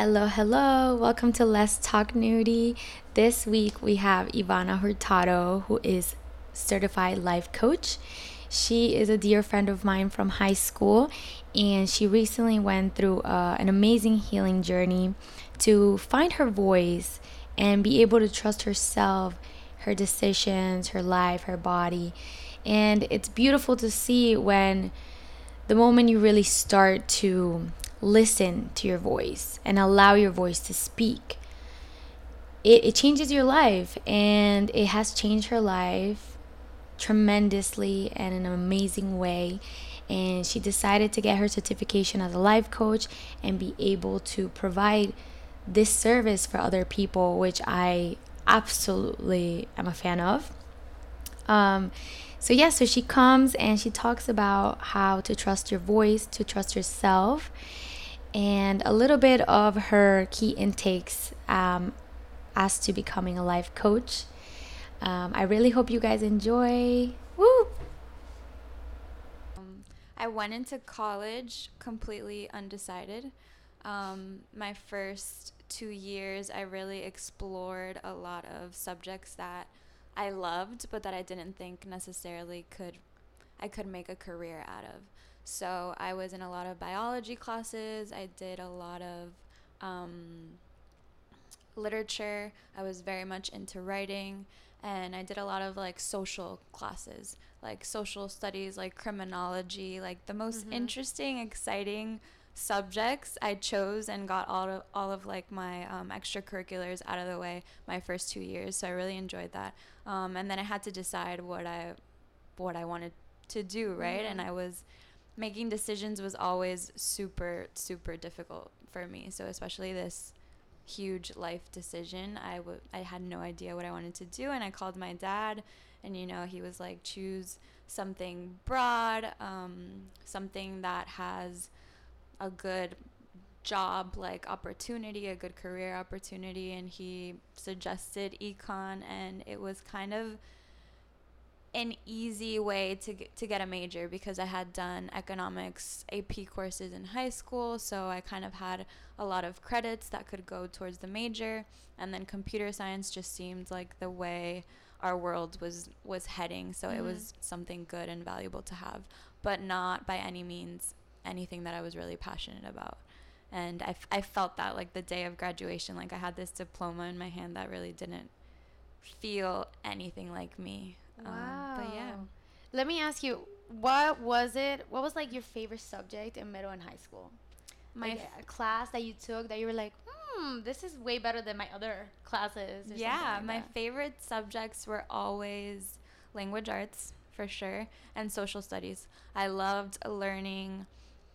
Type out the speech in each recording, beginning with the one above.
Hello, hello. Welcome to Let's Talk Nudie. This week we have Ivanna Hurtado, who is certified life coach. She is a dear friend of mine from high school, and she recently went through uh, an amazing healing journey to find her voice and be able to trust herself, her decisions, her life, her body. And it's beautiful to see when the moment you really start to listen to your voice and allow your voice to speak, it, it changes your life. And it has changed her life tremendously and in an amazing way. And she decided to get her certification as a life coach and be able to provide this service for other people, which I absolutely am a fan of. Um, so, yeah, so she comes and she talks about how to trust your voice, to trust yourself, and a little bit of her key intakes um, as to becoming a life coach. Um, I really hope you guys enjoy. Woo! Um, I went into college completely undecided. Um, my first two years, I really explored a lot of subjects that I loved, but that I didn't think necessarily could I could make a career out of. So I was in a lot of biology classes. I did a lot of um, literature. I was very much into writing, and I did a lot of like social classes, like social studies, like criminology, like the most mm-hmm. interesting, exciting subjects I chose and got all of all of like my um, extracurriculars out of the way my first two years. So I really enjoyed that. Um, and then I had to decide what I what I wanted to do, right? Mm-hmm. And I was making decisions was always super super difficult for me. So especially this huge life decision, I had no idea what I wanted to do, and I called my dad, and you know he was like choose something broad, um, something that has a good job like opportunity, a good career opportunity, and he suggested econ, and it was kind of an easy way to get, to get a major because I had done economics AP courses in high school, so I kind of had a lot of credits that could go towards the major, and then computer science just seemed like the way our world was was heading, so mm-hmm. it was something good and valuable to have, but not by any means anything that I was really passionate about. And I, f- I felt that like the day of graduation, like I had this diploma in my hand that really didn't feel anything like me. Wow. Um, but yeah. Let me ask you, what was it? What was like your favorite subject in middle and high school? My like class that you took that you were like, hmm, this is way better than my other classes. yeah, like my favorite subjects were always language arts for sure and social studies. I loved learning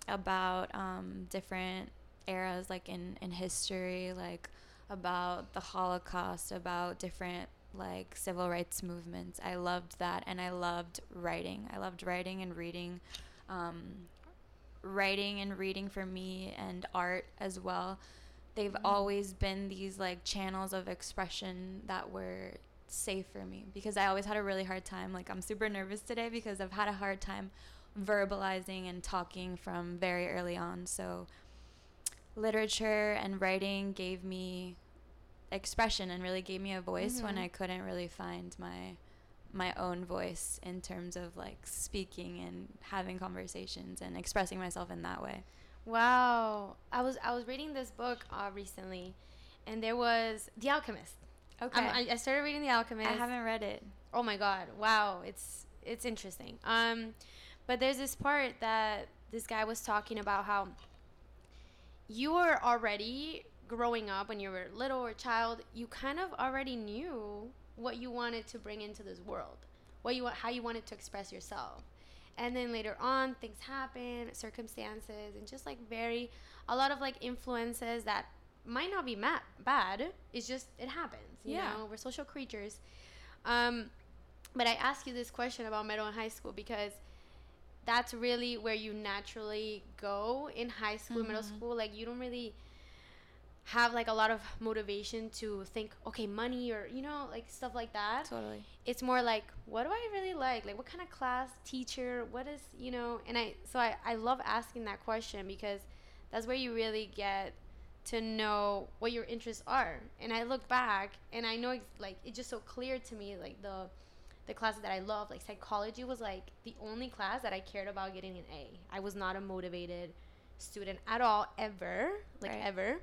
about um, different eras, like in, in history, like about the Holocaust, about different like civil rights movements. I loved that, and I loved writing. I loved writing and reading. Um, writing and reading for me and art as well. They've mm-hmm. always been these like channels of expression that were safe for me because I always had a really hard time. Like I'm super nervous today because I've had a hard time verbalizing and talking from very early on. So, literature and writing gave me expression and really gave me a voice mm-hmm. when I couldn't really find my my own voice in terms of like speaking and having conversations and expressing myself in that way. Wow. I was I was reading this book uh, recently and there was The Alchemist. Okay. I, I started reading The Alchemist. I haven't read it. Oh my god. Wow. It's it's interesting. Um but there's this part that this guy was talking about how you are already growing up when you were little or child, you kind of already knew what you wanted to bring into this world, what you want, how you wanted to express yourself. And then later on, things happen, circumstances, and just like very, a lot of like influences that might not be ma- bad. It's just it happens. You yeah. know, we're social creatures. Um, but I ask you this question about middle and high school because that's really where you naturally go in high school, mm-hmm. middle school. Like you don't really have like a lot of motivation to think, okay, money or you know, like stuff like that. Totally. It's more like, what do I really like? Like what kind of class, teacher, what is you know? And I so I I love asking that question because that's where you really get to know what your interests are. And I look back and I know it's like it's just so clear to me like the the classes that I love, like psychology was like the only class that I cared about getting an A. I was not a motivated student at all ever, like Right. ever.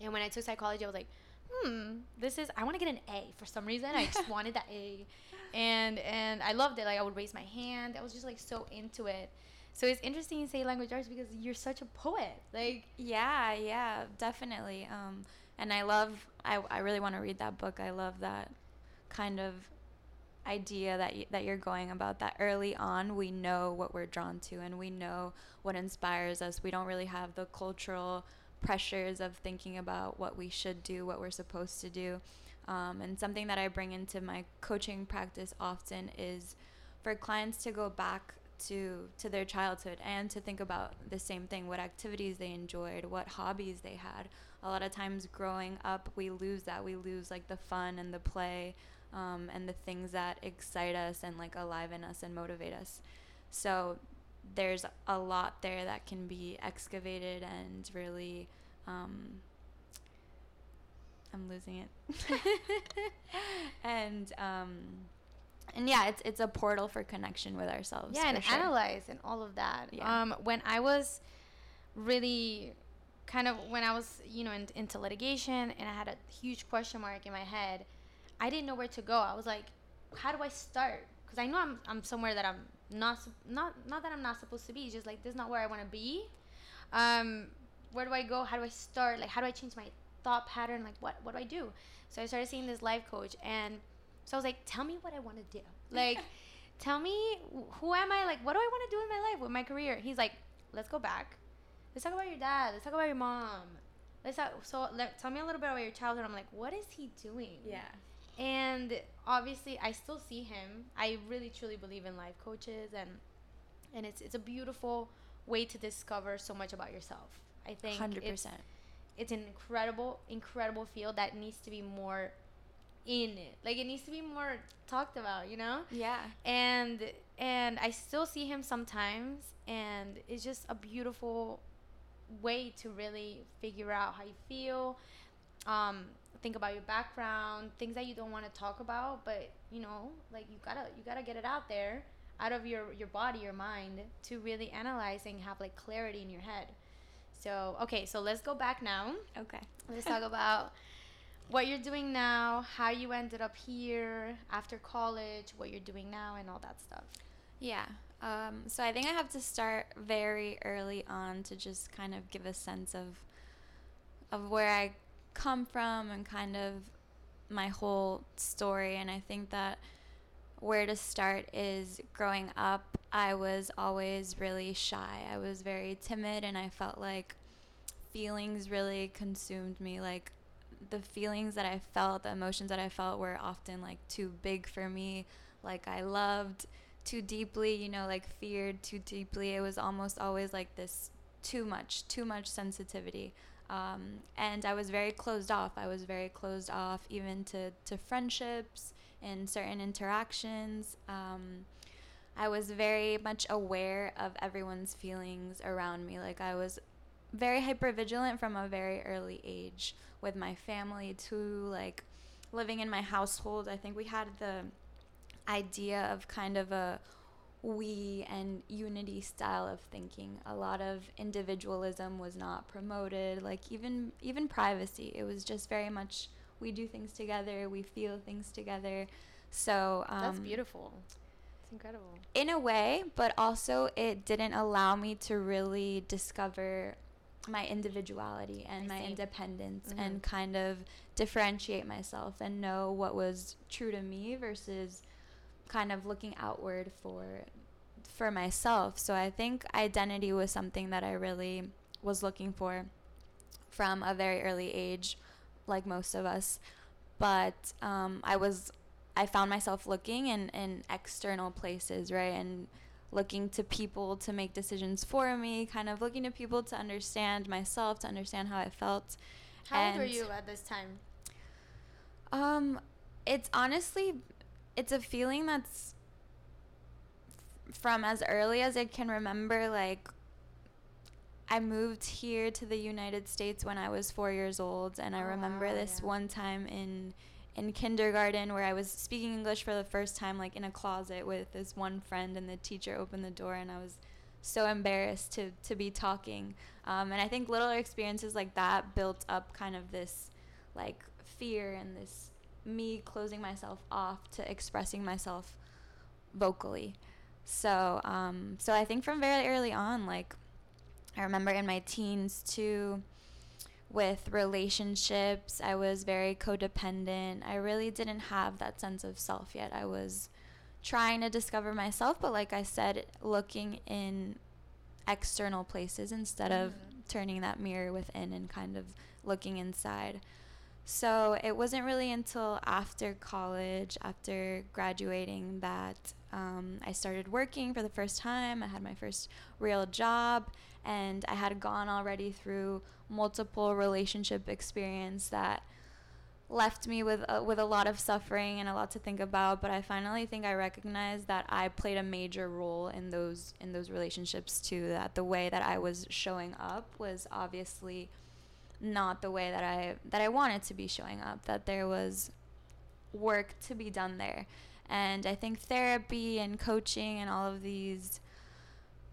And when I took psychology, I was like, hmm, this is I want to get an A for some reason. I just wanted that A, and and I loved it. Like I would raise my hand. I was just like so into it. So it's interesting you say language arts because you're such a poet. Like Yeah, yeah, definitely. Um, and I love, I, I really want to read that book. I love that kind of idea that y- that you're going about that early on we know what we're drawn to and we know what inspires us we don't really have the cultural pressures of thinking about what we should do what we're supposed to do. Um, and something that i bring into my coaching practice often is for clients to go back to to their childhood and to think about the same thing what activities they enjoyed what hobbies they had. A lot of times growing up we lose that. We lose like the fun and the play um, and the things that excite us and like aliven us and motivate us. So there's a lot there that can be excavated and really um, i'm losing it and um, and yeah it's it's a portal for connection with ourselves yeah, and sure. analyze and all of that. Yeah. Um, when I was really kind of when I was you know in, into litigation and I had a huge question mark in my head, I didn't know where to go. I was like, how do I start? Because I know I'm I'm somewhere that I'm not not not that I'm not supposed to be. It's just like this is not where I want to be. Um, where do I go? How do I start? Like how do I change my thought pattern? Like what what do I do? So I started seeing this life coach and so I was like, tell me what I want to do. Like, tell me who am I? Like, what do I want to do in my life with my career? He's like, let's go back. Let's talk about your dad. Let's talk about your mom. Let's talk, so let, tell me a little bit about your childhood. I'm like, what is he doing? yeah And obviously, I still see him. I really truly believe in life coaches, and and it's it's a beautiful way to discover so much about yourself. I think 100% it's, it's an incredible incredible field that needs to be more in it. Like it needs to be more talked about, you know? yeah And and I still see him sometimes and it's just a beautiful way to really figure out how you feel. Um think about your background, things that you don't want to talk about, but you know, like you got to you got to get it out there out of your your body, your mind to really analyze and have like clarity in your head. So, okay, so let's go back now. okay Let's talk about what you're doing now, how you ended up here after college, what you're doing now, and all that stuff. Yeah. Um, so I think I have to start very early on to just kind of give a sense of of where I come from and kind of my whole story. And I think that where to start is growing up. I was always really shy. I was very timid, and I felt like feelings really consumed me. Like the feelings that I felt, the emotions that I felt were often like too big for me. Like I loved too deeply, you know, like feared too deeply. It was almost always like this too much, too much sensitivity. Um, and I was very closed off. I was very closed off even to, to friendships and certain interactions. Um, I was very much aware of everyone's feelings around me. Like I was very hyper vigilant from a very early age with my family too. Like living in my household, I think we had the idea of kind of a we and unity style of thinking. A lot of individualism was not promoted, like even even privacy. It was just very much we do things together, we feel things together. So um, That's beautiful. It's incredible. in a way, but also it didn't allow me to really discover my individuality and my independence Mhm. and kind of differentiate myself and know what was true to me versus kind of looking outward for for myself. So I think identity was something that I really was looking for from a very early age, like most of us. But um, I was, I found myself looking in, in external places, right? And looking to people to make decisions for me, kind of looking to people to understand myself, to understand how I felt. How old were you at this time? Um, it's honestly, it's a feeling that's from as early as I can remember. Like, I moved here to the United States when I was four years old, and I Oh, remember wow, this yeah. one time in in kindergarten where I was speaking English for the first time, like in a closet with this one friend, and the teacher opened the door, and I was so embarrassed to to be talking. Um, and I think little experiences like that built up kind of this like fear and this me closing myself off to expressing myself vocally. So, um, so I think from very early on, like I remember in my teens too, with relationships, I was very codependent. I really didn't have that sense of self yet. I was trying to discover myself, but like I said, looking in external places instead of Mhm. turning that mirror within and kind of looking inside. So it wasn't really until after college, after graduating, that um, I started working for the first time. I had my first real job, and I had gone already through multiple relationship experience that left me with a, with a lot of suffering and a lot to think about. But I finally think I recognized that I played a major role in those in those relationships too. That the way that I was showing up was obviously not the way that I that I wanted to be showing up. That there was work to be done there. And I think therapy and coaching and all of these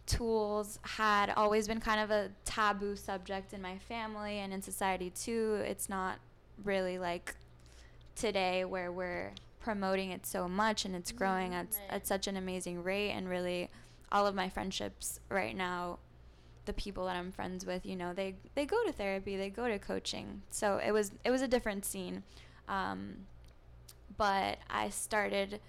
tools had always been kind of a taboo subject in my family and in society too. It's not really like today where we're promoting it so much and it's growing at, mm, at such an amazing rate and really all of my friendships right now the people that I'm friends with, you know, they they go to therapy, they go to coaching. So it was it was a different scene, um, but I started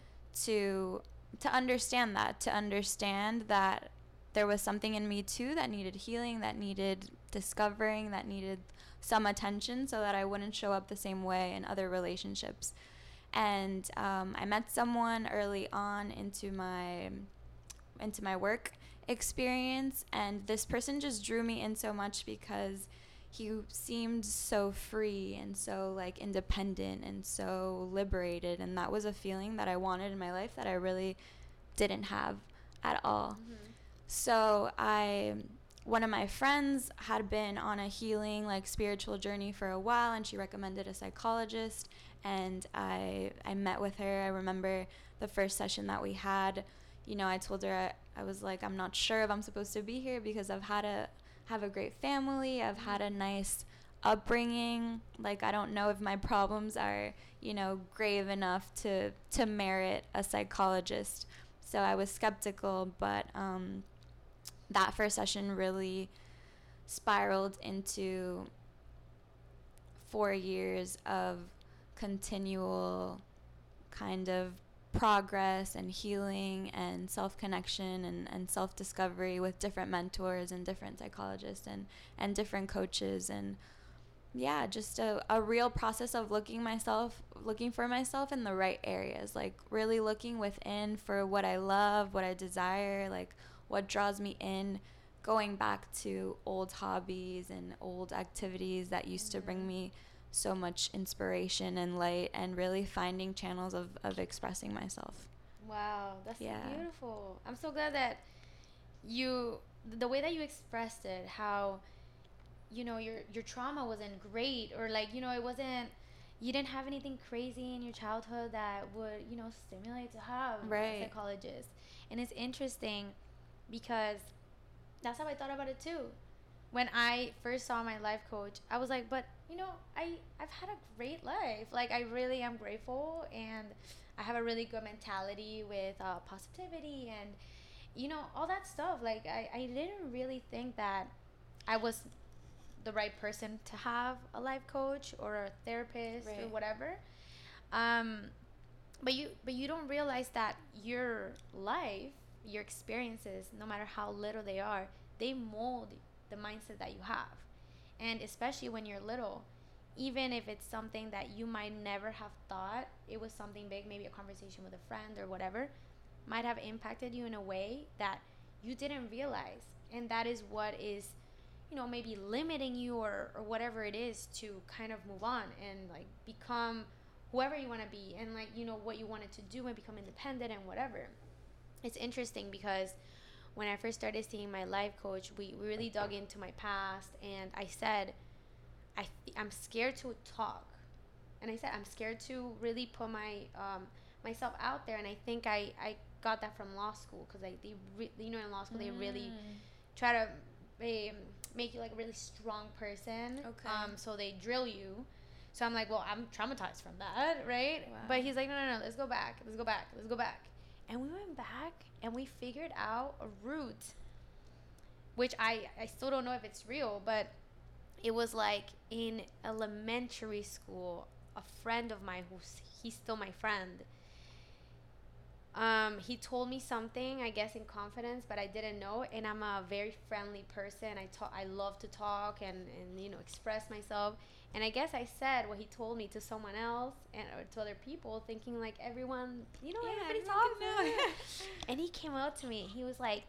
to to understand that, to understand that there was something in me too that needed healing, that needed discovering, that needed some attention, so that I wouldn't show up the same way in other relationships. And um, I met someone early on into my into my work experience and this person just drew me in so much because he seemed so free and so like independent and so liberated and that was a feeling that I wanted in my life that I really didn't have at all. Mm-hmm. So I one of my friends had been on a healing like spiritual journey for a while and she recommended a psychologist and I I met with her. I remember the first session that we had, you know, I told her I, I was like I'm not sure if I'm supposed to be here because I've had a have a great family. I've had a nice upbringing. Like I don't know if my problems are, you know, grave enough to to merit a psychologist. So I was skeptical, but um, that first session really spiraled into four years of continual kind of progress and healing and self connection and, and self discovery with different mentors and different psychologists and, and different coaches and yeah, just a, a real process of looking myself looking for myself in the right areas. Like really looking within for what I love, what I desire, like what draws me in, going back to old hobbies and old activities that used to bring mm-hmm. me so much inspiration and light and really finding channels of, of expressing myself. Wow, that's Yeah. so beautiful. I'm so glad that you the way that you expressed it, how you know your your trauma wasn't great or like you know it wasn't you didn't have anything crazy in your childhood that would you know stimulate to have Right. a psychologist. And it's interesting because that's how I thought about it too. When I first saw my life coach, I was like, but you know, I I've had a great life. Like I really am grateful and I have a really good mentality with uh, positivity and you know all that stuff. Like I, I didn't really think that I was the right person to have a life coach or a therapist or whatever. Um, but you but you don't realize that your life, your experiences, no matter how little they are, they mold the mindset that you have. And especially when you're little, even if it's something that you might never have thought it was something big, maybe a conversation with a friend or whatever, might have impacted you in a way that you didn't realize. And that is what is, you know, maybe limiting you or, or whatever it is to kind of move on and like become whoever you want to be and like, you know, what you wanted to do and become independent and whatever. It's interesting because when I first started seeing my life coach, we, we really dug into my past, and I said, I I'm scared to talk, and I said I'm scared to really put my um, myself out there, and I think I I got that from law school because I they re- you know in law school mm. they really mm. try to um, make you like a really strong person. Okay. Um, so they drill you. So I'm like, well, I'm traumatized from that, right? Wow. But he's like, no, no, no, let's go back, let's go back, let's go back. And we went back and we figured out a route, which I, I still don't know if it's real, but it was like in elementary school, a friend of mine who's he's still my friend um, he told me something, I guess, in confidence, but I didn't know. And I'm a very friendly person. I talk, I love to talk and, and you know express myself. And I guess I said what he told me to someone else and or to other people, thinking like everyone, you know, yeah, everybody talks. and he came out to me. He was like,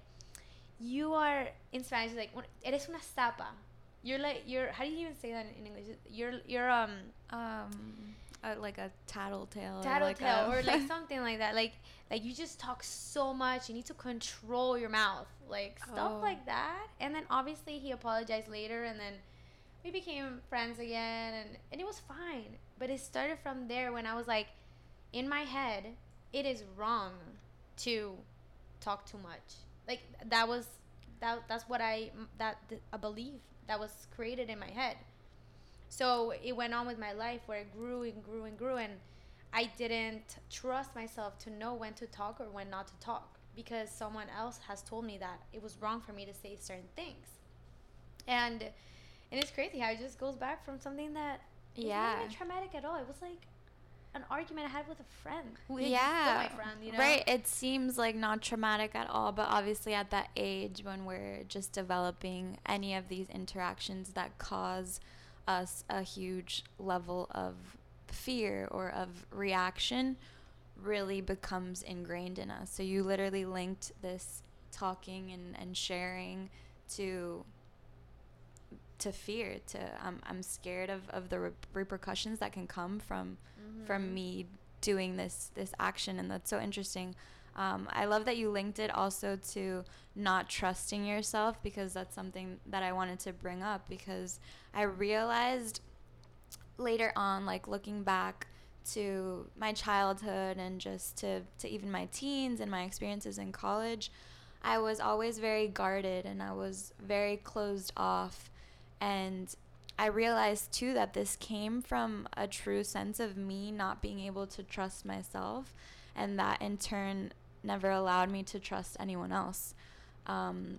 "You are in Spanish, like eres una sapa." You're like you're. How do you even say that in English? You're you're um um a, like a tattletale, tattletale, or like, or like something like that. Like like you just talk so much. You need to control your mouth, like stuff oh. like that. And then obviously he apologized later, and then we became friends again, and and it was fine. But it started from there when I was like, in my head, it is wrong to talk too much. Like that was that that's what I that a belief that was created in my head so it went on with my life where it grew and grew and grew and i didn't trust myself to know when to talk or when not to talk because someone else has told me that it was wrong for me to say certain things and and it's crazy how it just goes back from something that yeah not even traumatic at all it was like an argument I had with a friend yeah, my friend, you know? Right. It seems like not traumatic at all, but obviously at that age when we're just developing any of these interactions that cause us a huge level of fear or of reaction really becomes ingrained in us. So you literally linked this talking and, and sharing to to fear to I'm, I'm scared of, of the re- repercussions that can come from mm-hmm. from me doing this this action and that's so interesting um, I love that you linked it also to not trusting yourself because that's something that I wanted to bring up because I realized later on, like looking back to my childhood and just to, to even my teens and my experiences in college, I was always very guarded and I was very closed off. And I realized too that this came from a true sense of me not being able to trust myself and that in turn never allowed me to trust anyone else. Um,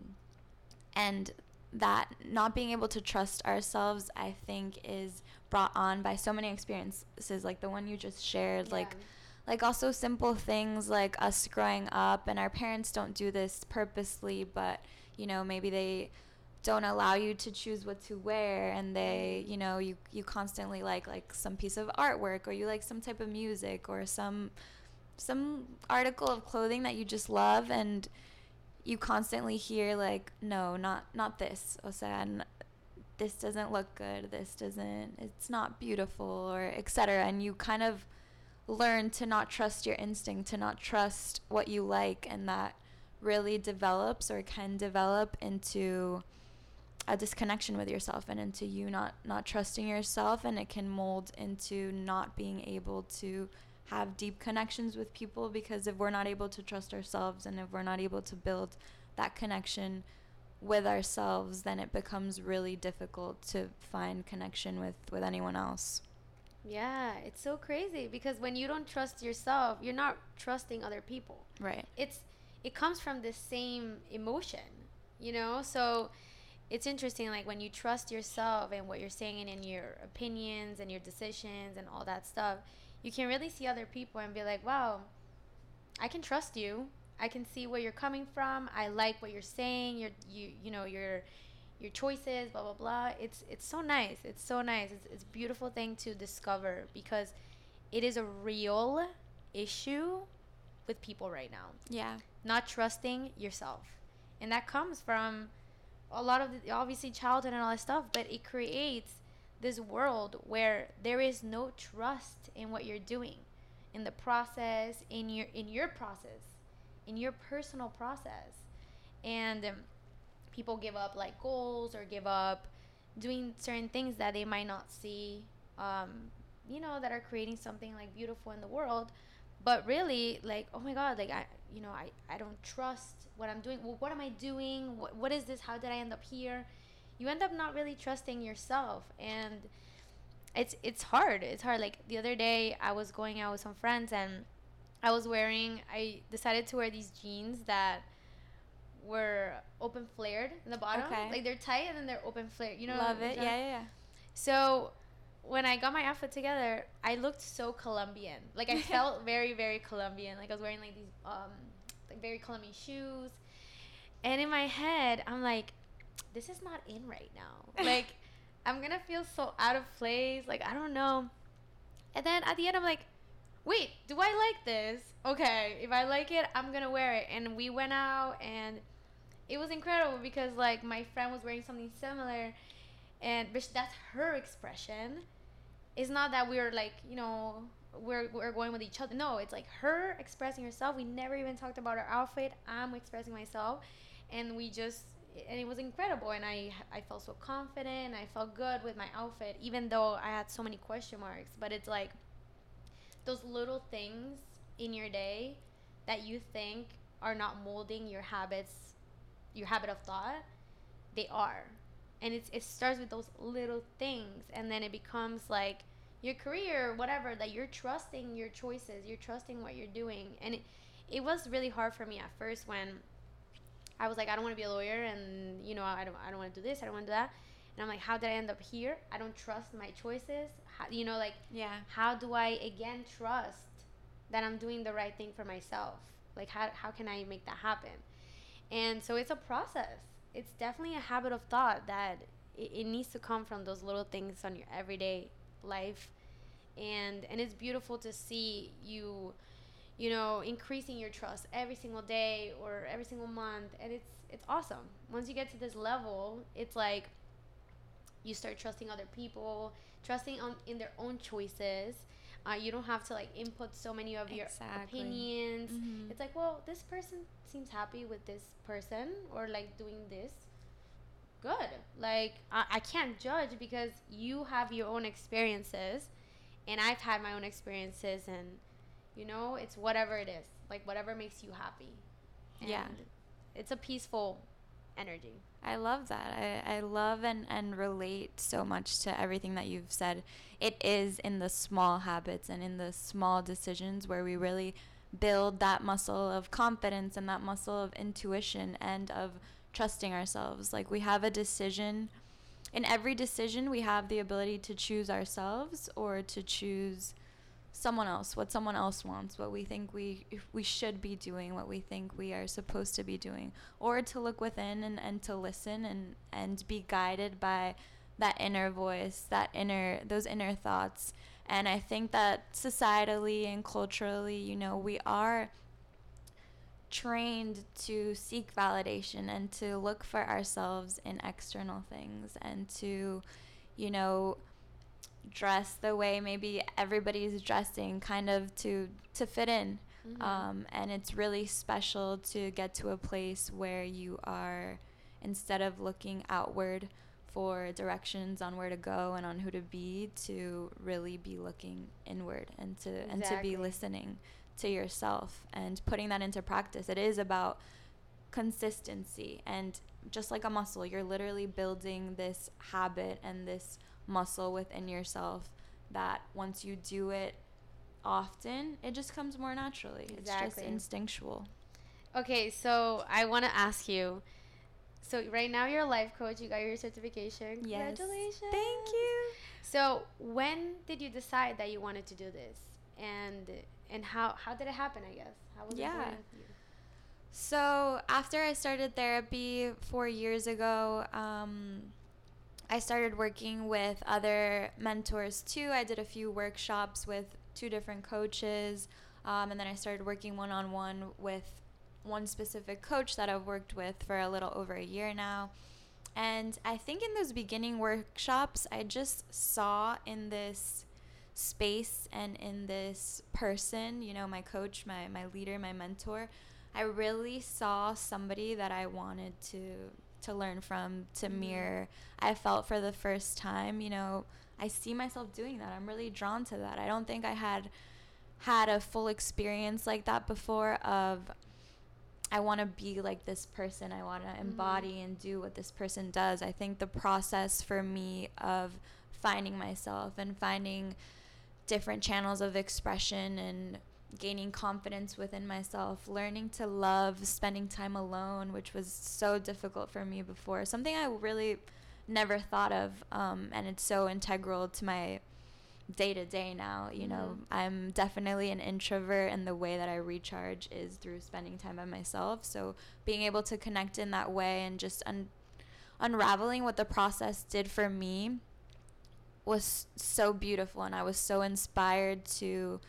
and that not being able to trust ourselves, I think, is brought on by so many experiences, like the one you just shared, yeah. like like also simple things like us growing up and our parents don't do this purposely but you know maybe they don't allow you to choose what to wear and they you know you you constantly like like some piece of artwork or you like some type of music or some some article of clothing that you just love and you constantly hear like no not not this o this doesn't look good. This doesn't it's not beautiful or etc and you kind of learn to not trust your instinct to not trust what you like. And that really develops or can develop into a disconnection with yourself and into you not not trusting yourself. And it can mold into not being able to have deep connections with people because if we're not able to trust ourselves and if we're not able to build that connection with ourselves, then it becomes really difficult to find connection with, with anyone else. Yeah, it's so crazy because when you don't trust yourself, you're not trusting other people. Right. It's it comes from the same emotion, you know? So it's interesting like when you trust yourself and what you're saying and your opinions and your decisions and all that stuff, you can really see other people and be like, wow, I can trust you. I can see where you're coming from. I like what you're saying. Your you you know your your choices, blah blah blah. It's it's so nice. It's so nice. It's it's a beautiful thing to discover because it is a real issue with people right now. Yeah. Not trusting yourself. And that comes from a lot of the, obviously childhood and all that stuff, but it creates this world where there is no trust in what you're doing in the process in your in your process in your personal process. And um, people give up like goals or give up doing certain things that they might not see um, you know that are creating something like beautiful in the world. But really like oh my god like i you know i, I don't trust what i'm doing. Well, what am i doing? What, what is this? How did i end up here you end up not really trusting yourself and it's it's hard it's hard like the other day i was going out with some friends and i was wearing i decided to wear these jeans that were open flared in the bottom Okay. like they're tight and then they're open flared you know Love it. Yeah, yeah, yeah. So when I got my outfit together, I looked so Colombian. Like I felt very, very Colombian. Like I was wearing like these um like very Colombian shoes. And in my head, I'm like, this is not in right now. Like I'm gonna feel so out of place. Like I don't know. And then at the end I'm like, wait, do I like this? Okay, if I like it, I'm gonna wear it. And we went out and it was incredible because like my friend was wearing something similar and but that's her expression it's not that we're like you know we're, we're going with each other no it's like her expressing herself we never even talked about our outfit i'm expressing myself and we just and it was incredible and i i felt so confident i felt good with my outfit even though i had so many question marks but it's like those little things in your day that you think are not molding your habits your habit of thought they are. And it's it starts with those little things and then it becomes like your career whatever that you're trusting your choices you're trusting what you're doing. And it, it was really hard for me at first when i was like i don't want to be a lawyer and you know i don't, I don't want to do this i don't want to do that. And i'm like how did i end up here? I don't trust my choices. How, you know like Yeah. how do i again trust that i'm doing the right thing for myself? Like how, how can i make that happen? And so it's a process. It's definitely a habit of thought that it, it needs to come from those little things on your everyday life. And and it's beautiful to see you you know increasing your trust every single day or every single month and it's it's awesome. Once you get to this level it's like you start trusting other people trusting on in their own choices. Uh, you don't have to like input so many of your Exactly. opinions. Mhm. it's like well this person seems happy with this person or like doing this. Good. Like I, I can't judge because you have your own experiences and i've had my own experiences and you know it's whatever it is like whatever makes you happy Yeah. It's a peaceful energy I love that. I, I love and, and relate so much to everything that you've said. It is in the small habits and in the small decisions where we really build that muscle of confidence and that muscle of intuition and of trusting ourselves. Like we have a decision. In every decision, we have the ability to choose ourselves or to choose someone else, what someone else wants, what we think we we should be doing, what we think we are supposed to be doing, or to look within and, and to listen and, and be guided by that inner voice, that inner those inner thoughts. And I think that societally and culturally, you know, we are trained to seek validation and to look for ourselves in external things and to, you know, dress the way maybe everybody's dressing kind of to to fit in. Mhm. um, and it's really special to get to a place where you are instead of looking outward for directions on where to go and on who to be to really be looking inward and to and to be listening to yourself and putting that into practice. It is about consistency and just like a muscle you're literally building this habit and this muscle within yourself that once you do it often it just comes more naturally it's just instinctual Okay, so I want to ask you. So right now you're a life coach. You got your certification. Yes. Congratulations. Thank you. So when did you decide that you wanted to do this, and and how how did it happen? I guess how was Yeah. it with you? So after I started therapy four years ago, um, I started working with other mentors too. I did a few workshops with two different coaches, um, and then I started working one on one with one specific coach that I've worked with for a little over a year now. And I think in those beginning workshops, I just saw in this space and in this person, you know, my coach, my, my leader, my mentor, I really saw somebody that I wanted to to learn from, to mm-hmm. mirror. I felt for the first time, you know, I see myself doing that. I'm really drawn to that. I don't think I had had a full experience like that before of I want to be like this person. I want to mm-hmm. embody mm-hmm. and do what this person does. I think the process for me of finding myself and finding different channels of expression and gaining confidence within myself, learning to love spending time alone, which was so difficult for me before. Something I really never thought of, um, and it's so integral to my day to day now. You mm-hmm. know, I'm definitely an introvert, and the way that I recharge is through spending time by myself. So being able to connect in that way and just un- unraveling what the process did for me was so beautiful, and I was so inspired to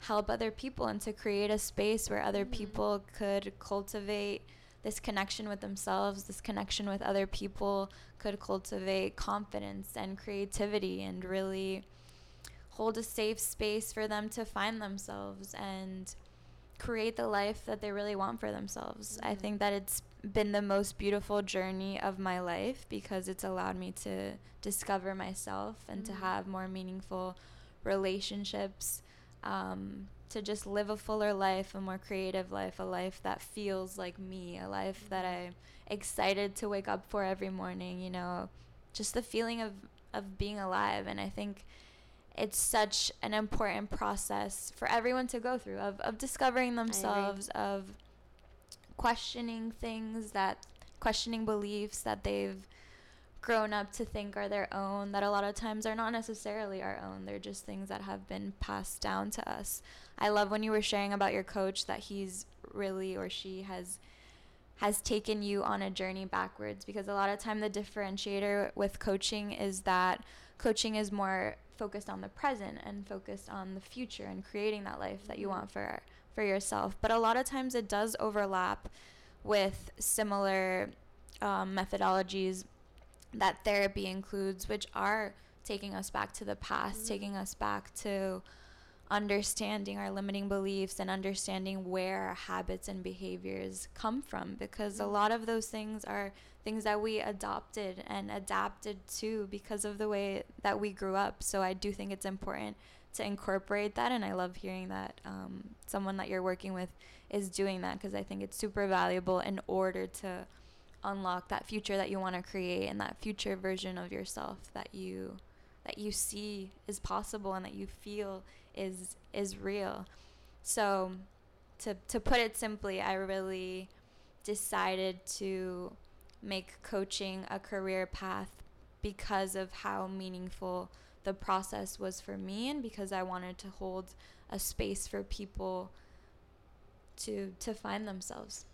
help other people and to create a space where other mm-hmm. people could cultivate this connection with themselves, this connection with other people could cultivate confidence and creativity and really hold a safe space for them to find themselves and create the life that they really want for themselves. Mm-hmm. I think that it's been the most beautiful journey of my life because it's allowed me to discover myself and mm-hmm. to have more meaningful relationships um, to just live a fuller life, a more creative life, a life that feels like me, a life that I'm excited to wake up for every morning, you know, just the feeling of, of being alive. And I think it's such an important process for everyone to go through of, of discovering themselves, of questioning things that, questioning beliefs that they've grown up to think are their own that a lot of times are not necessarily our own. They're just things that have been passed down to us. I love when you were sharing about your coach that he's really or she has has taken you on a journey backwards because a lot of time the differentiator with coaching is that coaching is more focused on the present and focused on the future and creating that life that you want for for yourself. But a lot of times it does overlap with similar um, methodologies that therapy includes, which are taking us back to the past, mm-hmm. taking us back to understanding our limiting beliefs and understanding where our habits and behaviors come from because mm-hmm. a lot of those things are things that we adopted and adapted to because of the way that we grew up. So I do think it's important to incorporate that and I love hearing that um, someone that you're working with is doing that because I think it's super valuable in order to unlock that future that you want to create and that future version of yourself that you that you see is possible and that you feel is is real. So to to put it simply, I really decided to make coaching a career path because of how meaningful the process was for me and because I wanted to hold a space for people to to find themselves.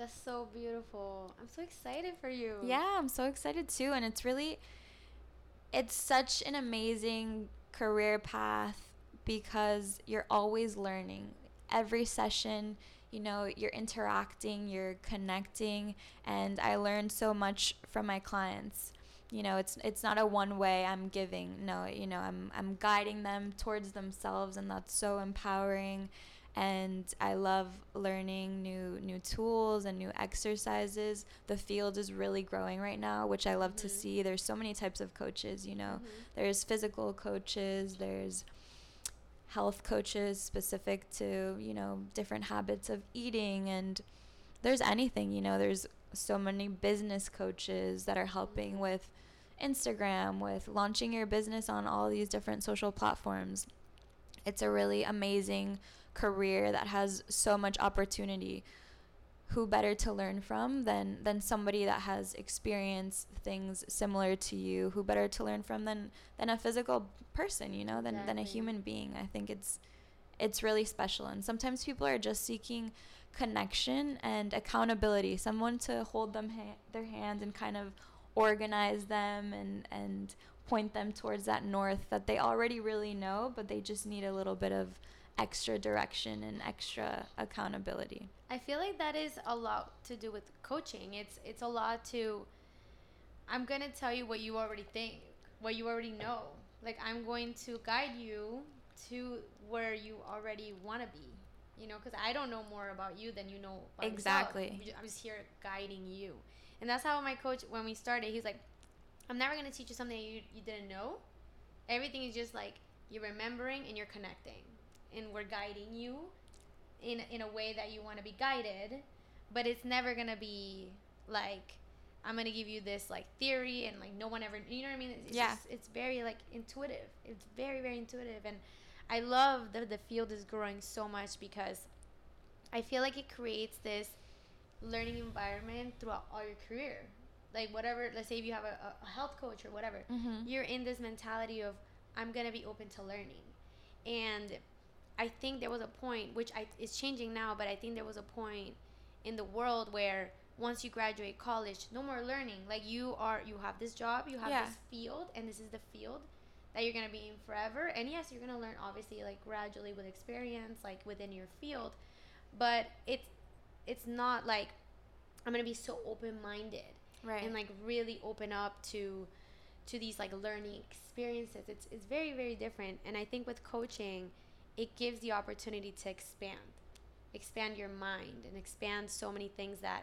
That's so beautiful. I'm so excited for you. Yeah, I'm so excited too. And it's really, it's such an amazing career path because you're always learning. Every session, you know, you're interacting, you're connecting. And I learned so much from my clients. You know, it's it's not a one way I'm giving. No, you know, I'm I'm guiding them towards themselves and that's so empowering and I love learning new new tools and new exercises. The field is really growing right now, which I love mm-hmm. to see. There's so many types of coaches, you know. Mm-hmm. There's physical coaches, there's health coaches specific to, you know, different habits of eating and there's anything, you know, there's so many business coaches that are helping mm-hmm. with Instagram, with launching your business on all these different social platforms. It's a really amazing career that has so much opportunity who better to learn from than than somebody that has experienced things similar to you? Who better to learn from than than a physical person you know than exactly. than a human being? I think it's it's really special. And sometimes people are just seeking connection and accountability someone to hold them ha- their hand and kind of organize them and and point them towards that north that they already really know but they just need a little bit of extra direction and extra accountability. I feel like that is a lot to do with coaching. It's it's a lot to I'm going to tell you what you already think, what you already know. Like I'm going to guide you to where you already want to be. you know because i don't know more about you than you know about exactly yourself. i'm just here guiding you and that's how my coach when we started he's like i'm never going to teach you something you, you didn't know everything is just like you're remembering and you're connecting and we're guiding you in in a way that you want to be guided but it's never going to be like I'm gonna give you this like theory and like no one ever you know what I mean? It's yeah. just, it's very like intuitive. It's very very intuitive and I love that the field is growing so much because I feel like it creates this learning environment throughout all your career. Like whatever let's say if you have a, a health coach or whatever mm-hmm. you're in this mentality of I'm gonna be open to learning. And I think there was a point which I is changing now but I think there was a point in the world where once you graduate college no more learning. Like you are you have this job you have Yeah. this field and this is the field that you're going to be in forever. And yes you're going to learn obviously like gradually with experience like within your field. But it's it's not like i'm going to be so open-minded right. and like really open up to to these like learning experiences. It's it's very very different. And i think with coaching it gives the opportunity to expand expand your mind and expand so many things that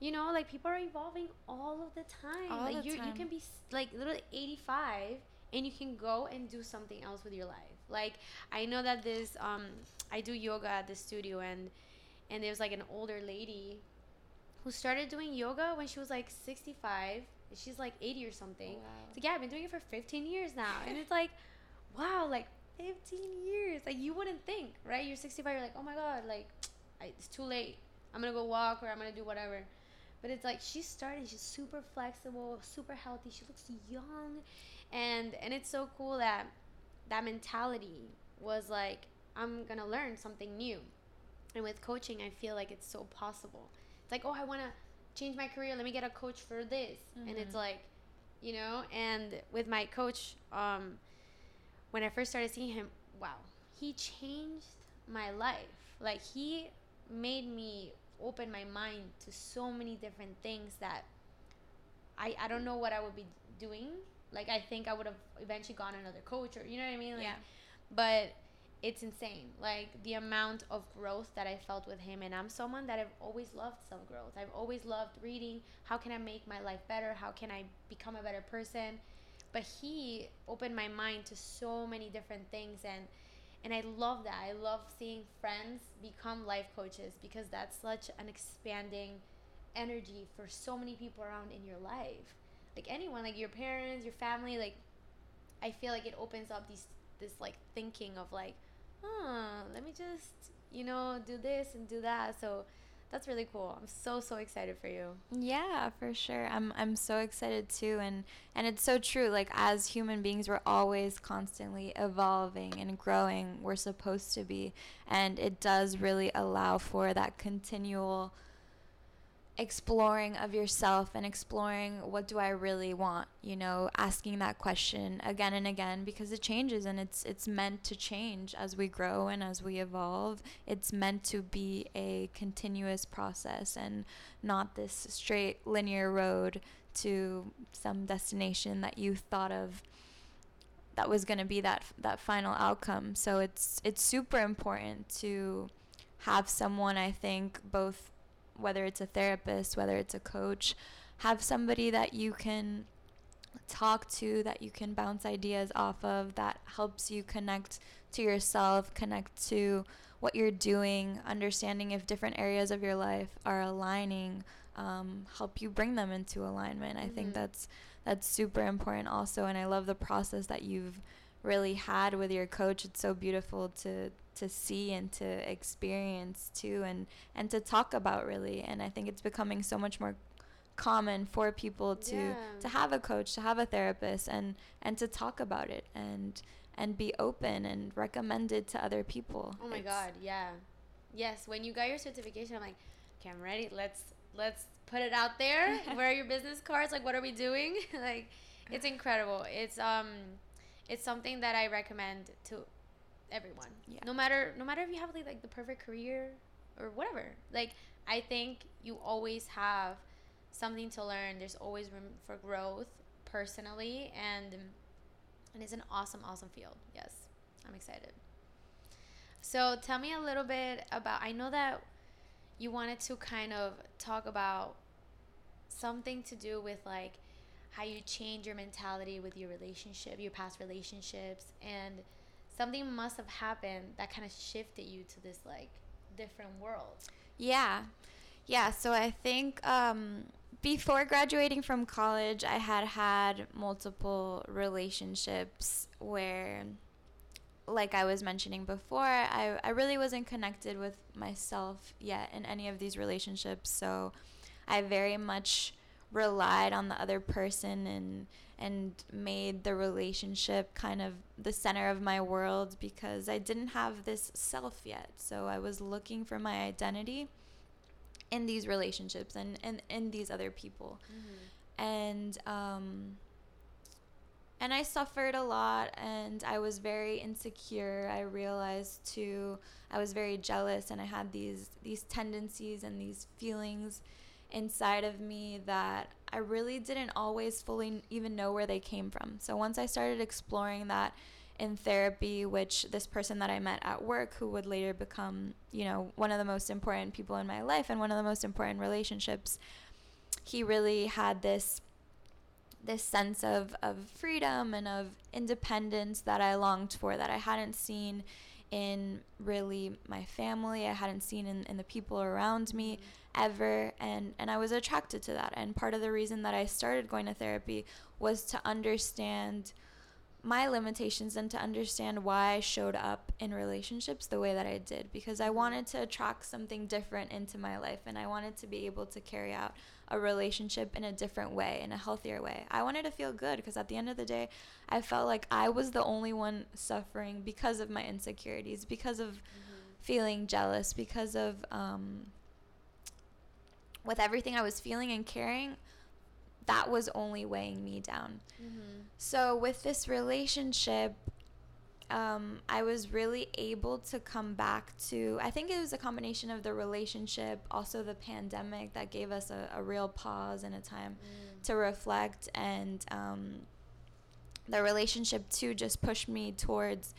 you know like people are evolving all of the time. All like the you you can be like literally 85 and you can go and do something else with your life. Like i know that this um i do yoga at the studio and and there's like an older lady who started doing yoga when she was like 65 and she's like 80 or something. Wow. it's like yeah i've been doing it for 15 years now and it's like wow like 15 years. Like you wouldn't think right? You're 65 you're like oh my god like I, it's too late. I'm gonna go walk or i'm gonna do whatever. But it's like she started she's super flexible super healthy she looks young. And and it's so cool that that mentality was like i'm gonna learn something new. And with coaching i feel like it's so possible. It's like oh i want to change my career. Let me get a coach for this. And it's Mhm. like you know and with my coach um when i first started seeing him wow he changed my life. Like he made me open my mind to so many different things that i i don't know what i would be doing. Like i think i would have eventually gone another coach or you know what i mean? Like Yeah. but it's insane. Like the amount of growth that i felt with him and i'm someone that i've always loved self growth. I've always loved reading. How can i make my life better? How can i become a better person but he opened my mind to so many different things and and i love that i love seeing friends become life coaches because that's such an expanding energy for so many people around in your life like anyone like your parents your family like I feel like it opens up these this like thinking of like, huh, let me just you know do this and do that. So that's really cool. I'm so so excited for you. Yeah, for sure. I'm I'm so excited too and and it's so true like as human beings we're always constantly evolving and growing. We're supposed to be and it does really allow for that continual exploring of yourself and exploring what do I really want, you know, asking that question again and again because it changes and it's it's meant to change as we grow and as we evolve. It's meant to be a continuous process and not this straight linear road to some destination that you thought of that was going to be that that final outcome. So it's it's super important to have someone I think both whether it's a therapist, whether it's a coach, have somebody that you can talk to, that you can bounce ideas off of, that helps you connect to yourself, connect to what you're doing, understanding if different areas of your life are aligning, um, help you bring them into alignment. I Mhm. think that's that's super important also, and I love the process that you've really had with your coach. It's so beautiful to to see and to experience too and and to talk about really and I think it's becoming so much more common for people to Yeah. to have a coach, to have a therapist and and to talk about it and and be open and recommend it to other people. Oh my It's- god, yeah. Yes, when you got your certification, I'm like, okay, I'm ready. Let's let's put it out there. Where are your business cards? Like, what are we doing? like, it's incredible. It's um, it's something that I recommend to everyone. Yeah. No matter no matter if you have like, like the perfect career or whatever. Like, I think you always have something to learn. There's always room for growth personally, and and it's an awesome, awesome field. Yes, I'm excited. So tell me a little bit about. I know that you wanted to kind of talk about something to do with like how you change your mentality with your relationship, your past relationships, and something must have happened that kind of shifted you to this like different world. Yeah. Yeah, so I think um, before graduating from college, I had had multiple relationships where, like I was mentioning before, I, I really wasn't connected with myself yet in any of these relationships. So I very much relied on the other person and and made the relationship kind of the center of my world because I didn't have this self yet. So I was looking for my identity in these relationships and in, in these other people. Mm-hmm. And um and I suffered a lot and I was very insecure. I realized too I was very jealous and I had these these tendencies and these feelings inside of me that I really didn't always fully even know where they came from. So once I started exploring that in therapy, which this person that I met at work, who would later become, you know, one of the most important people in my life and one of the most important relationships, he really had this this sense of, of freedom and of independence that I longed for that I hadn't seen in really my family, I hadn't seen in, in the people around me mm-hmm. ever and and I was attracted to that. And part of the reason that I started going to therapy was to understand my limitations and to understand why I showed up in relationships the way that I did because I mm-hmm. wanted to attract something different into my life and I wanted to be able to carry out a relationship in a different way, in a healthier way. I wanted to feel good because at the end of the day, I felt like I was the only one suffering because of my insecurities, because of mm-hmm. feeling jealous, because of um, with everything I was feeling and caring that was only weighing me down. Mm-hmm. So with this relationship, um, I was really able to come back to. I think it was a combination of the relationship, also the pandemic that gave us a, a real pause and a time mm. to reflect, and um, the relationship too just pushed me towards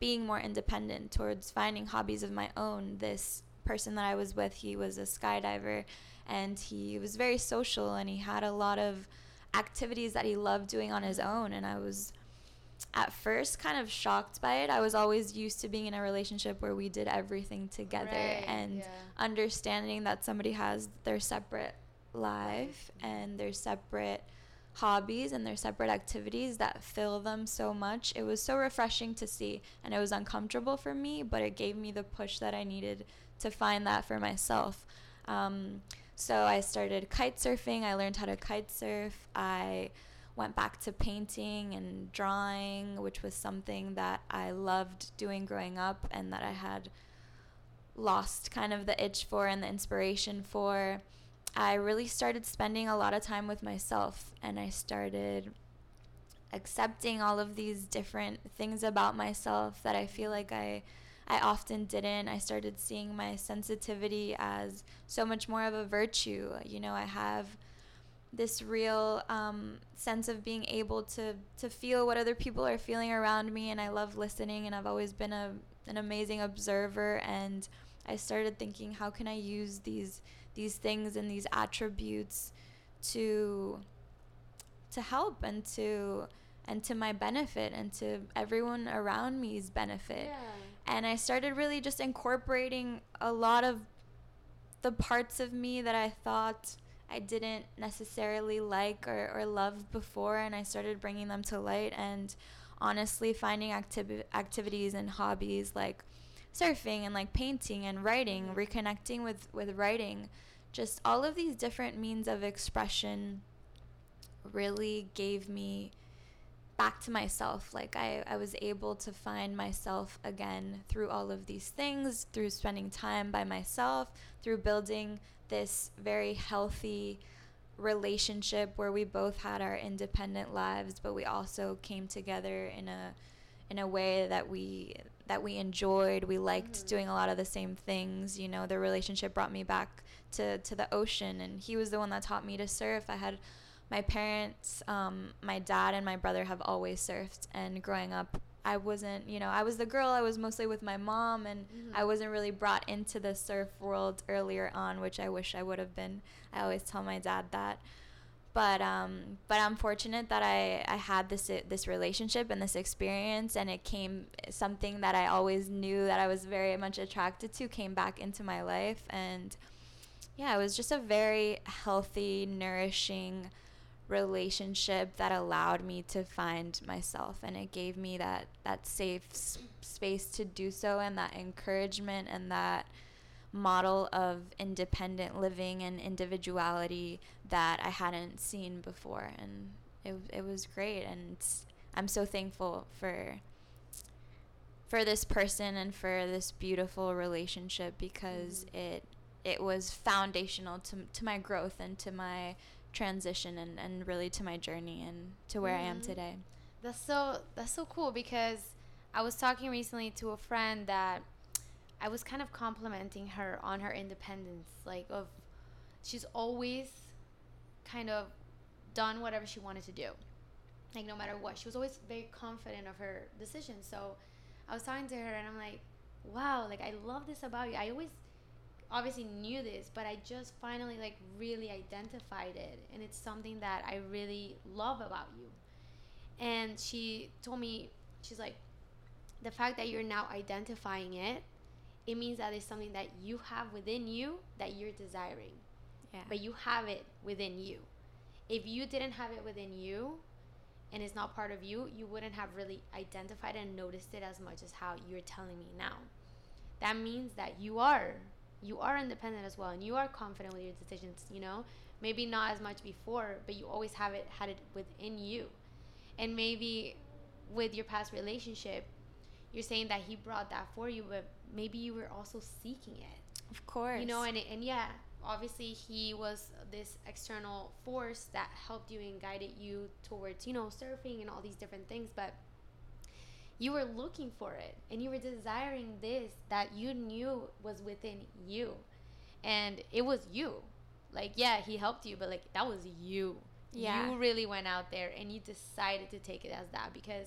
being more independent, towards finding hobbies of my own. This person that I was with, he was a skydiver and he was very social and he had a lot of activities that he loved doing on his own and I was at first kind of shocked by it. I was always used to being in a relationship where we did everything together right, and yeah. understanding that somebody has their separate life and their separate hobbies and their separate activities that fill them so much. It was so refreshing to see and it was uncomfortable for me, but it gave me the push that I needed to find that for myself. Um, so I started kite surfing. I learned how to kite surf. I went back to painting and drawing, which was something that I loved doing growing up and that I had lost kind of the itch for and the inspiration for. I really started spending a lot of time with myself and I started accepting all of these different things about myself that I feel like I I often didn't. I started seeing my sensitivity as so much more of a virtue. You know, I have this real um, sense of being able to to feel what other people are feeling around me, and I love listening. And I've always been a an amazing observer. And I started thinking, how can I use these these things and these attributes to to help and to and to my benefit and to everyone around me's benefit. Yeah and I started really just incorporating a lot of the parts of me that I thought I didn't necessarily like or, or love before, and I started bringing them to light. And honestly, finding activi- activities and hobbies like surfing and like painting and writing, mm-hmm. reconnecting with, with writing, just all of these different means of expression really gave me back to myself. Like I, I was able to find myself again through all of these things, through spending time by myself, through building this very healthy relationship where we both had our independent lives, but we also came together in a in a way that we that we enjoyed. We liked mm-hmm. doing a lot of the same things. You know, the relationship brought me back to, to the ocean and he was the one that taught me to surf. I had my parents, um, my dad and my brother have always surfed, and growing up, I wasn't, you know, I was the girl. I was mostly with my mom, and Mhm. I wasn't really brought into the surf world earlier on, which I wish I would have been. I always tell my dad that. But um, but I'm fortunate that I, I had this this relationship and this experience, and it came something that I always knew that I was very much attracted to came back into my life, and yeah, it was just a very healthy, nourishing relationship that allowed me to find myself and it gave me that that safe s- space to do so and that encouragement and that model of independent living and individuality that I hadn't seen before and it it was great and I'm so thankful for for this person and for this beautiful relationship because Mhm. it it was foundational to to my growth and to my transition and, and really to my journey and to where I am Mhm. today. That's so that's so cool because I was talking recently to a friend that I was kind of complimenting her on her independence, like of she's always kind of done whatever she wanted to do. Like no matter what. She was always very confident of her decision. So I was talking to her and I'm like, wow, like I love this about you. I always obviously knew this, but I just finally like really identified it and it's something that I really love about you. And she told me she's like the fact that you're now identifying it, it means that it's something that you have within you that you're desiring. Yeah. But you have it within you. If you didn't have it within you and it's not part of you, you wouldn't have really identified and noticed it as much as how you're telling me now. That means that you are you are independent as well and you are confident with your decisions, you know? Maybe not as much before, but you always have it had it within you. And maybe with your past relationship, you're saying that he brought that for you, but maybe you were also seeking it of course. you know and, and yeah obviously he was this external force that helped you and guided you towards you know surfing and all these different things but you were looking for it and you were desiring this that you knew was within you. And it was you. Like yeah he helped you but like that was you. Yeah. you really went out there and you decided to take it as that because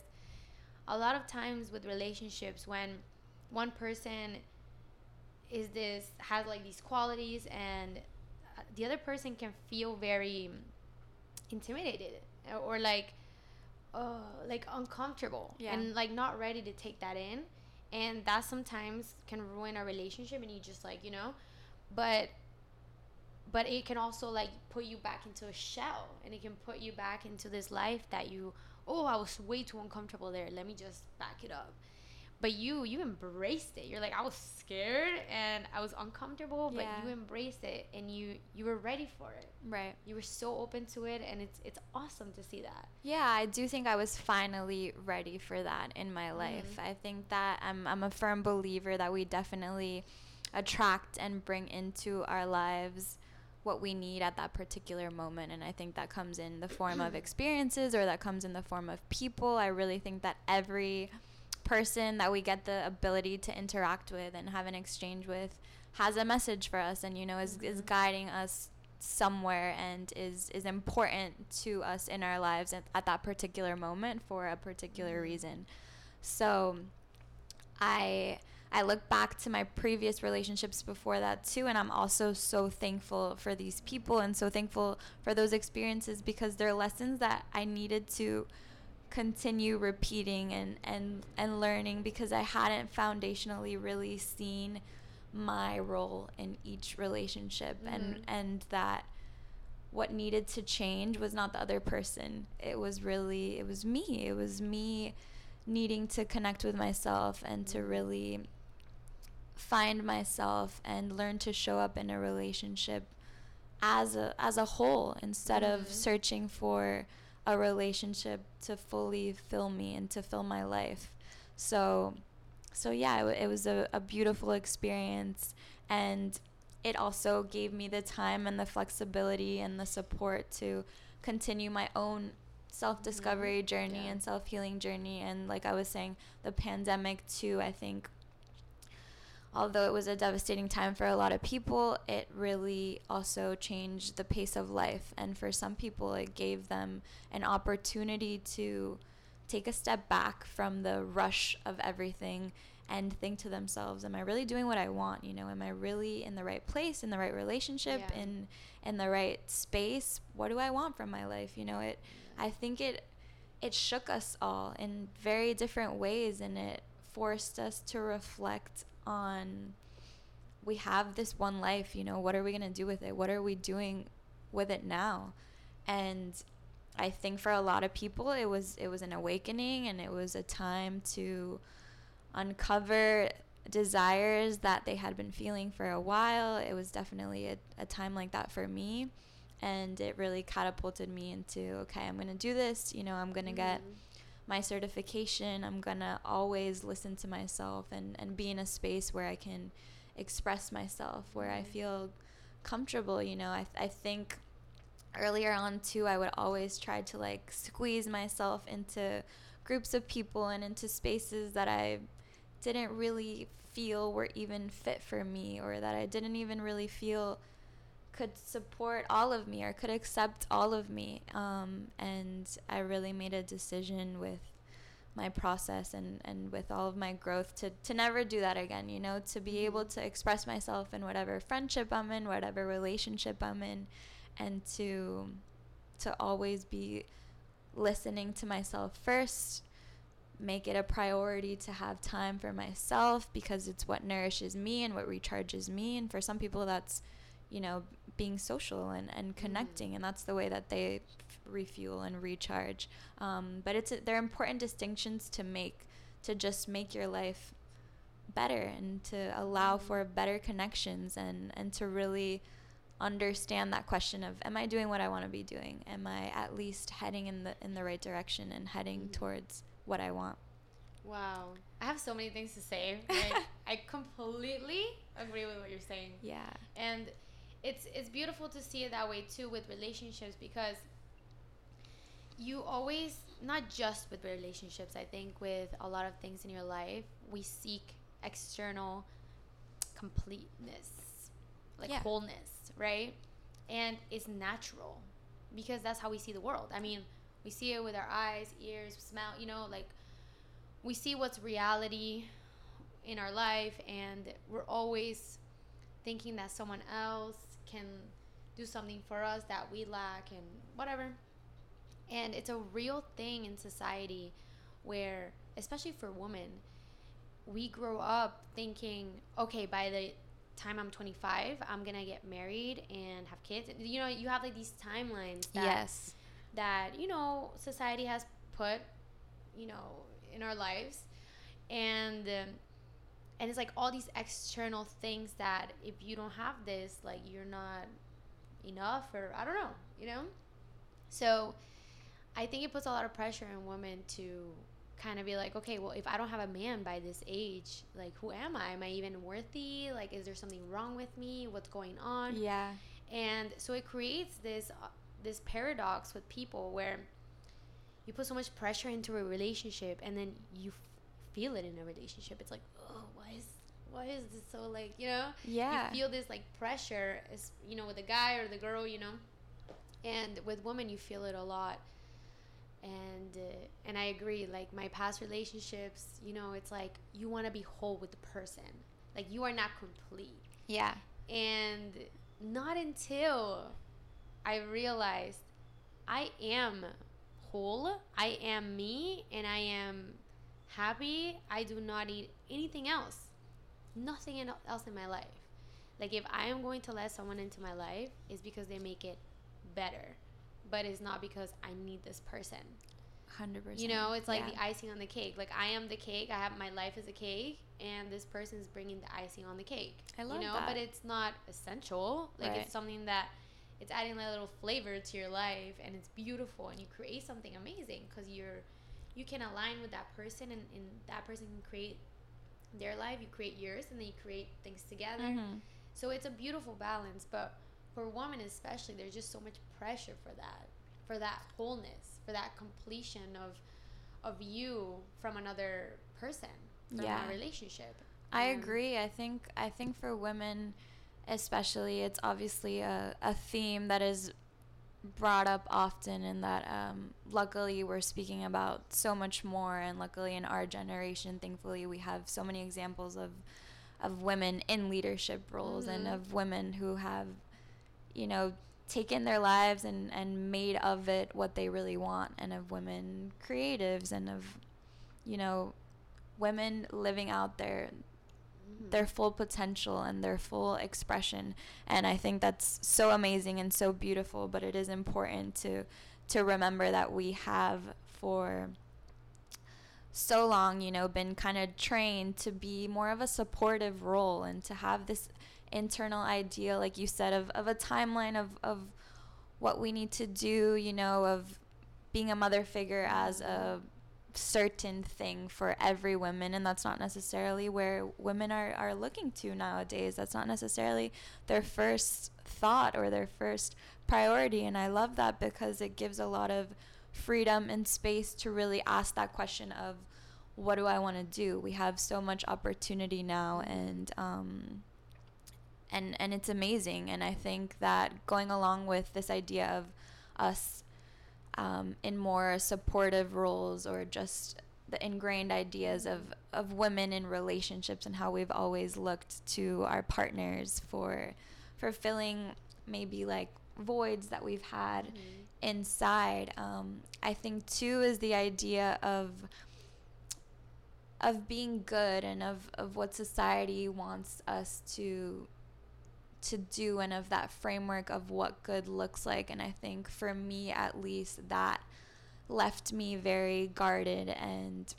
a lot of times with relationships when one person is this has like these qualities and uh, the other person can feel very intimidated uh, or like uh, like uncomfortable Yeah. and like not ready to take that in. And that sometimes can ruin a relationship and you just like you know? But but it can also like put you back into a shell and it can put you back into this life that you oh i was way too uncomfortable there. Let me just back it up but you you embraced it you're like i was scared and i was uncomfortable but Yeah. you embraced it and you you were ready for it right. you were so open to it and it's it's awesome to see that Yeah, I do think I was finally ready for that in my life. Mhm. I think that I'm I'm a firm believer that we definitely attract and bring into our lives what we need at that particular moment and I think that comes in the form of experiences or that comes in the form of people. I really think that every person that we get the ability to interact with and have an exchange with has a message for us and you know is, is Mhm. guiding us somewhere and is is important to us in our lives at, at that particular moment for a particular Mhm. reason so i i look back to my previous relationships before that too and i'm also so thankful for these people and so thankful for those experiences because they're lessons that i needed to continue repeating and and and learning because i hadn't foundationally really seen my role in each relationship and Mhm. and that what needed to change was not the other person it was really it was me it was me needing to connect with myself and to Mhm. really find myself and learn to show up in a relationship as a as a whole instead of Mhm. searching for a relationship to fully fill me and to fill my life. So so yeah it, it was a, a beautiful experience. And it also gave me the time and the flexibility and the support to continue my own self-discovery mm-hmm. journey Yeah. and self-healing journey. And like i was saying the pandemic too i think although it was a devastating time for a lot of people it really also changed the pace of life. And for some people it gave them an opportunity to take a step back from the rush of everything and think to themselves am i really doing what i want? You know am i really in the right place in the right relationship Yeah. in in the right space? What do i want from my life? You know it i think it it shook us all in very different ways and it forced us to reflect on we have this one life you know what are we going to do with it? What are we doing with it now? And i think for a lot of people it was it was an awakening and it was a time to uncover desires that they had been feeling for a while. It was definitely a, a time like that for me. And it really catapulted me into okay i'm going to do this you know i'm going to get Mhm. My certification i'm going to always listen to myself and, and be in a space where i can express myself where i Mhm. feel comfortable you know i, I think earlier on too i would always try to like squeeze myself into groups of people and into spaces that i didn't really feel were even fit for me or that i didn't even really feel could support all of me or could accept all of me um, and i really made a decision with my process and, and with all of my growth to, to never do that again you know to be able Mhm. to express myself in whatever friendship i'm in whatever relationship i'm in and to to always be listening to myself first make it a priority to have time for myself because it's what nourishes me and what recharges me and for some people that's you know being social and, and connecting and that's the way that they f- refuel and recharge um, but it's they're important distinctions to make to just make your life better and to allow Mhm. for better connections and and to really understand that question of am I doing what I want to be doing? Am I at least heading in the in the right direction and heading Mhm. towards what I want? Wow. I have so many things to say. Like, I completely agree with what you're saying. Yeah. And it's it's beautiful to see it that way too with relationships because you always not just with relationships, I think with a lot of things in your life, we seek external completeness, like Yeah. wholeness, right? And it's natural because that's how we see the world. I mean, we see it with our eyes, ears, smell, you know, like we see what's reality in our life and we're always thinking that someone else can do something for us that we lack and whatever. And it's a real thing in society where, especially for women, we grow up thinking, okay, by the time I'm 25, I'm gonna get married and have kids. You know, you have like these timelines that yes. that you know society has put you know in our lives and um, and it's like all these external things that if you don't have this like you're not enough or i don't know you know? So i think it puts a lot of pressure on women to kind of be like okay well if i don't have a man by this age like who am i? Am i even worthy? Like is there something wrong with me? What's going on? Yeah. and so it creates this uh, this paradox with people where you put so much pressure into a relationship and then you f- feel it in a relationship. It's like oh why is why is this so like you know Yeah. you feel this like pressure is you know with the guy or the girl you know and with women you feel it a lot and uh, and i agree like my past relationships you know it's like you want to be whole with the person like you are not complete yeah. and not until I realized I am whole, I am me, and I am happy. I do not need anything else. Nothing else in my life. Like if I am going to let someone into my life, it's because they make it better. But it's not because I need this person. Hundred percent. You know, it's like yeah. the icing on the cake. Like I am the cake. I have my life is a cake, and this person is bringing the icing on the cake. I love you know, that. but it's not essential. Like Right. it's something that it's adding a little flavor to your life, and it's beautiful, and you create something amazing because you're you can align with that person, and, and that person can create their life. You create yours, and then you create things together. Mhm. So it's a beautiful balance, but for women especially, there's just so much pressure for that, for that wholeness, for that completion of of you from another person, from Yeah. a relationship. I And- agree. I think I think for women especially it's obviously a, a theme that is brought up often and that um, luckily we're speaking about so much more and luckily in our generation thankfully we have so many examples of of women in leadership roles mm-hmm. and of women who have you know taken their lives and and made of it what they really want and of women creatives and of you know women living out their mm-hmm. their full potential and their full expression and i think that's so amazing and so beautiful but it is important to to remember that we have for so long you know been kind of trained to be more of a supportive role and to have this internal idea like you said of, of a timeline of, of what we need to do you know of being a mother figure as a certain thing for every woman and that's not necessarily where women are, are looking to nowadays. That's not necessarily their first thought or their first priority and i love that because it gives a lot of freedom and space to really ask that question of what do i want to do? We have so much opportunity now and um, and and it's amazing and i think that going along with this idea of us um, in more supportive roles or just the ingrained ideas of, of women in relationships and how we've always looked to our partners for for filling maybe like voids that we've had mm-hmm. inside. Um, I think too is the idea of of being good and of, of what society wants us to to do and of that framework of what good looks like. And I think for me, at least, that left me very guarded and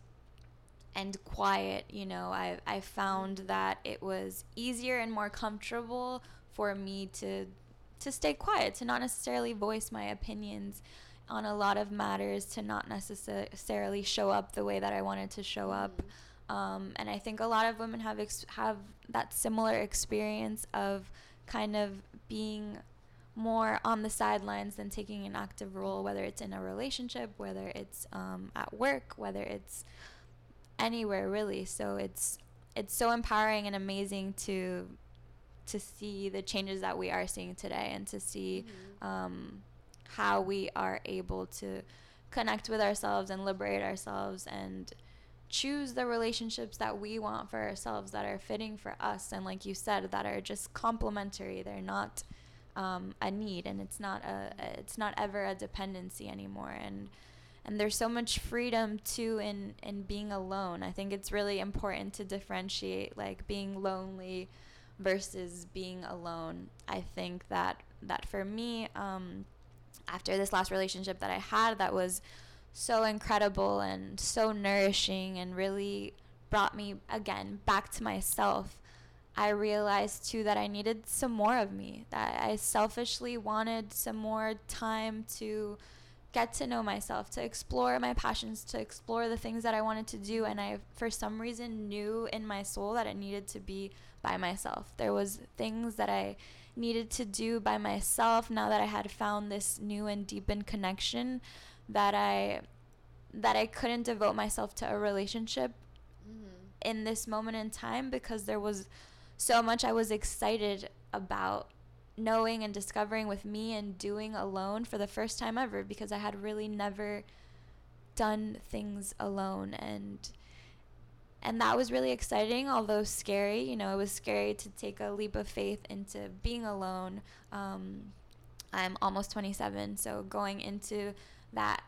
and quiet. You know, I I found that it was easier and more comfortable for me to to stay quiet, to not necessarily voice my opinions on a lot of matters, to not necessarily show up the way that I wanted to show up. Mm-hmm. Um, and I think a lot of women have ex- have that similar experience of kind of being more on the sidelines than taking an active role, whether it's in a relationship, whether it's um, at work, whether it's anywhere really. So it's it's so empowering and amazing to to see the changes that we are seeing today and to see mm-hmm. um, how we are able to connect with ourselves and liberate ourselves and choose the relationships that we want for ourselves that are fitting for us and like you said that are just complementary. They're not um, a need and it's not a it's not ever a dependency anymore. And and there's so much freedom too in in being alone. I think it's really important to differentiate like being lonely versus being alone. I think that that for me um, after this last relationship that i had that was so incredible and so nourishing and really brought me again back to myself. I realized too that I needed some more of me, that I selfishly wanted some more time to get to know myself, to explore my passions, to explore the things that I wanted to do and I for some reason knew in my soul that it needed to be by myself. There was things that I needed to do by myself now that I had found this new and deepened connection that I that I couldn't devote myself to a relationship mm-hmm. in this moment in time because there was so much I was excited about knowing and discovering with me and doing alone for the first time ever because I had really never done things alone and and that was really exciting although scary you know it was scary to take a leap of faith into being alone um, i'm almost 27 so going into that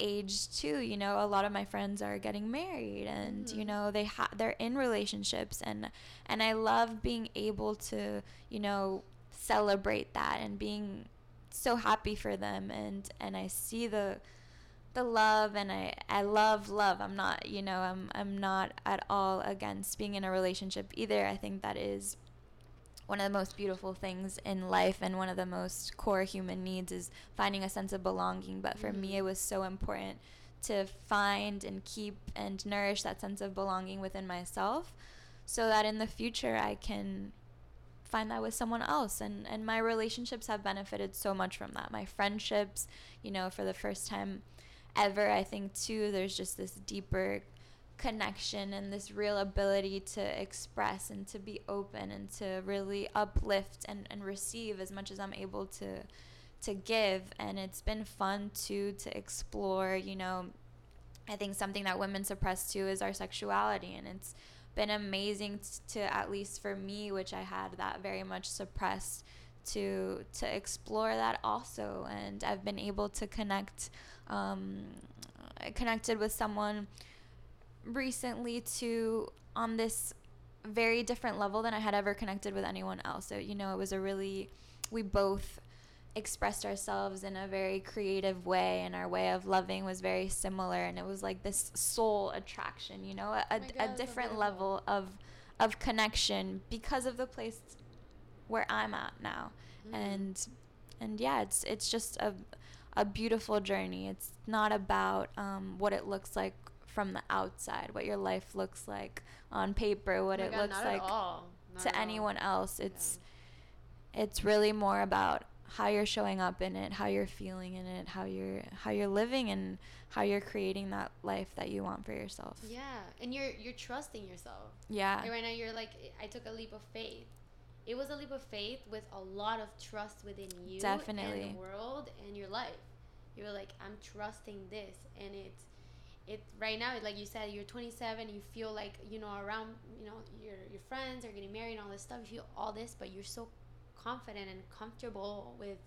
age too you know a lot of my friends are getting married and mm-hmm. you know they ha- they're in relationships and and I love being able to you know celebrate that and being so happy for them and and I see the the love and I I love love. I'm not, you know, I'm I'm not at all against being in a relationship either. I think that is one of the most beautiful things in life and one of the most core human needs is finding a sense of belonging. But for mm-hmm. me, it was so important to find and keep and nourish that sense of belonging within myself so that in the future I can find that with someone else and and my relationships have benefited so much from that my friendships you know for the first time ever i think too there's just this deeper connection and this real ability to express and to be open and to really uplift and, and receive as much as I'm able to to give. And it's been fun too to explore you know i think something that women suppress too is our sexuality. And it's been amazing to at least for me which i had that very much suppressed to to explore that also. And i've been able to connect um, connected with someone recently to on this very different level than i had ever connected with anyone else. So you know it was a really we both expressed ourselves in a very creative way and our way of loving was very similar and it was like this soul attraction you know a, a, Oh God, a different level of of connection because of the place where i'm at now. Mm-hmm. and and yeah it's it's just a a beautiful journey. It's not about um, what it looks like from the outside what your life looks like on paper what Oh it God, looks like to anyone else it's it's really more about how you're showing up in it how you're feeling in it how you're how you're living and how you're creating that life that you want for yourself Yeah, and you're you're trusting yourself. yeah Like right now, you're like, I took a leap of faith. It was a leap of faith with a lot of trust within you, Definitely. and the world, and your life. You were like, I'm trusting this, and it's, it right now, like you said, you're 27. You feel like you know around, you know, your your friends are getting married and all this stuff. You feel all this, but you're so confident and comfortable with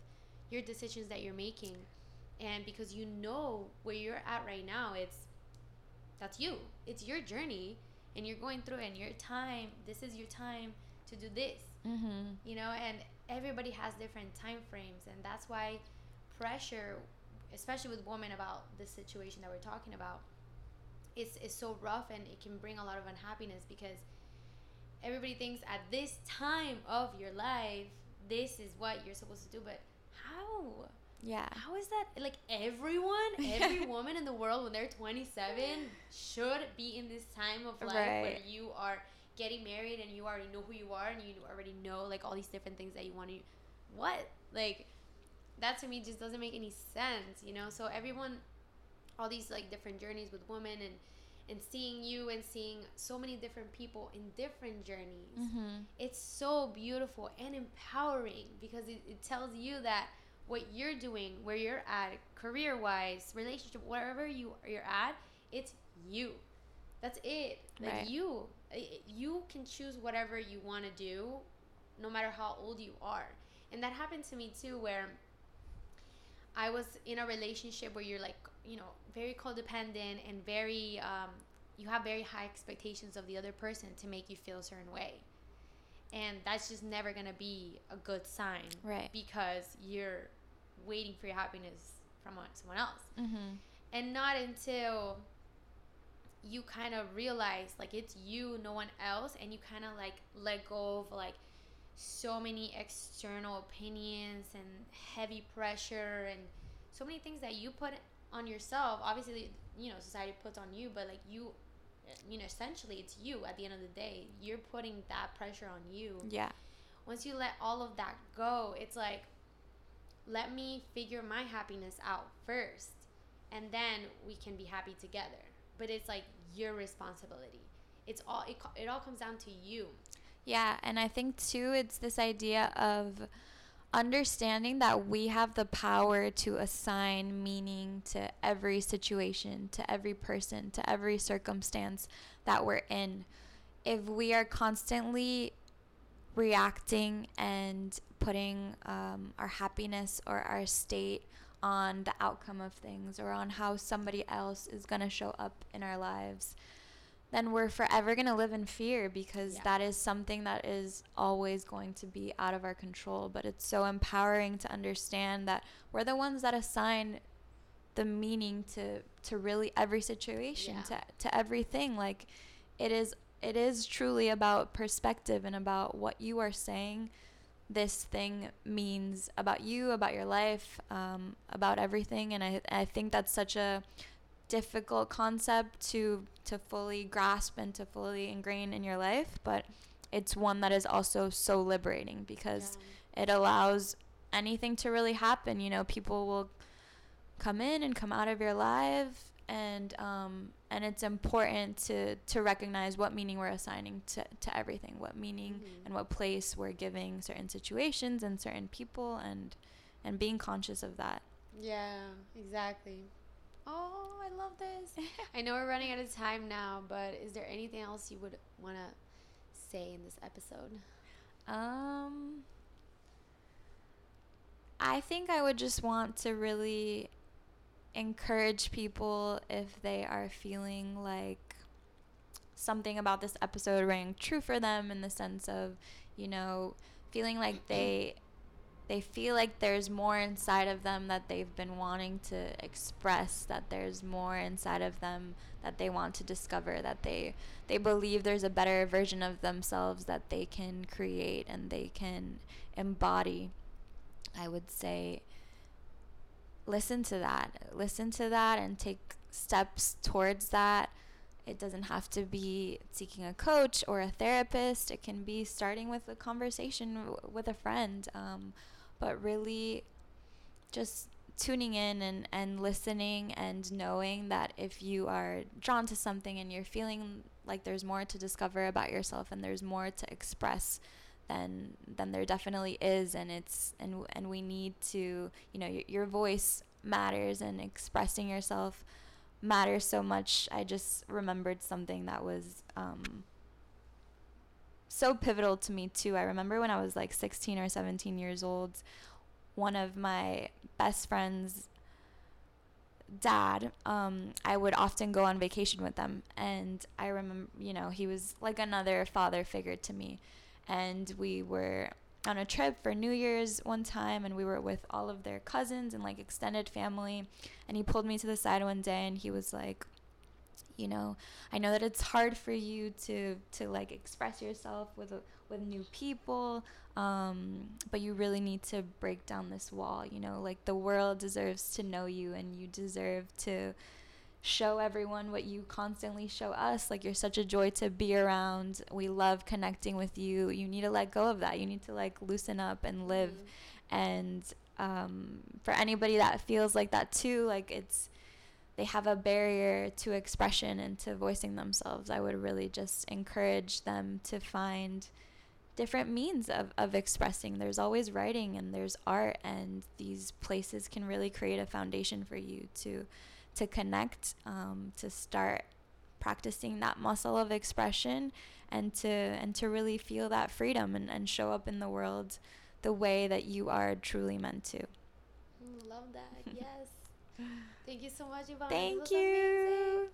your decisions that you're making, and because you know where you're at right now, it's that's you. It's your journey and you're going through it and your time. This is your time to do this. mm-hmm You know, and everybody has different time frames and that's why pressure especially with women about the situation that we're talking about it's, is so rough and it can bring a lot of unhappiness because everybody thinks at this time of your life this is what you're supposed to do but how? Yeah. How is that like everyone every woman in the world when they're 27 should be in this time of life where you are getting married and you already know who you are and you already know like all these different things that you want to what? Like that to me just doesn't make any sense you know? So everyone all these like different journeys with women and and seeing you and seeing so many different people in different journeys. Mm-hmm. It's so beautiful and empowering because it, it tells you that what you're doing where you're at career wise relationship wherever you you're at it's you. That's it. Like Right. you you can choose whatever you want to do no matter how old you are. And that happened to me too where i was in a relationship where you're like you know very codependent and very um, you have very high expectations of the other person to make you feel a certain way. And that's just never gonna be a good sign Right. because you're waiting for your happiness from someone else. Mm-hmm. And not until you kind of realize like it's you no one else and you kind of like let go of like so many external opinions and heavy pressure and so many things that you put on yourself obviously you know society puts on you but like you eh, you know essentially it's you at the end of the day you're putting that pressure on you yeah once you let all of that go, it's like, let me figure my happiness out first, and then we can be happy together. But it's like your responsibility. It's all it, it all comes down to you. Yeah, and I think too it's this idea of understanding that we have the power to assign meaning to every situation, to every person, to every circumstance that we're in. If we are constantly reacting and putting um, our happiness or our state on the outcome of things or on how somebody else is going to show up in our lives, then we're forever going to live in fear because Yeah. that is something that is always going to be out of our control. But it's so empowering to understand that we're the ones that assign the meaning to to really every situation Yeah. to to everything like it is it is truly about perspective and about what you are saying this thing means about you about your life um, about everything and I, I think that's such a difficult concept to to fully grasp and to fully ingrain in your life but it's one that is also so liberating because it allows anything to really happen you know people will come in and come out of your life and um and it's important to to recognize what meaning we're assigning to to everything what meaning Mhm. and what place we're giving certain situations and certain people and and being conscious of that. Yeah, exactly. Oh, I love this. I know we're running out of time now, but is there anything else you would want to say in this episode? Um I think I would just want to really encourage people if they are feeling like something about this episode rang true for them in the sense of, you know, feeling like they they feel like there's more inside of them that they've been wanting to express that there's more inside of them that they want to discover that they they believe there's a better version of themselves that they can create and they can embody. I would say listen to that. Listen to that and take steps towards that. It doesn't have to be seeking a coach or a therapist. It can be starting with a conversation w- with a friend. Um, but really just tuning in and, and listening and knowing that if you are drawn to something and you're feeling like there's more to discover about yourself and there's more to express then then there definitely is. And it's and and we need to you know your, your voice matters and expressing yourself matters so much. I just remembered something that was um, so pivotal to me too. I remember when I was like 16 or 17 years old, one of my best friends dad um, i would often go on vacation with them. And i remember you know he was like another father figure to me. And we were on a trip for new year's one time and we were with all of their cousins and like extended family. And he pulled me to the side one day and he was like you know? I know that it's hard for you to to like express yourself with with new people um, but you really need to break down this wall you know? Like the world deserves to know you and you deserve to show everyone what you constantly show us. Like you're such a joy to be around. We love connecting with you. You need to let go of that. You need to like loosen up and live. Mm-hmm. and um, for anybody that feels like that too like it's they have a barrier to expression and to voicing themselves, I would really just encourage them to find different means of, of expressing. There's always writing and there's art, and these places can really create a foundation for you to to connect, um, to start practicing that muscle of expression and to and to really feel that freedom and, and show up in the world the way that you are truly meant to. Love that. Yes. Thank you so much, Ivanna. Thank you.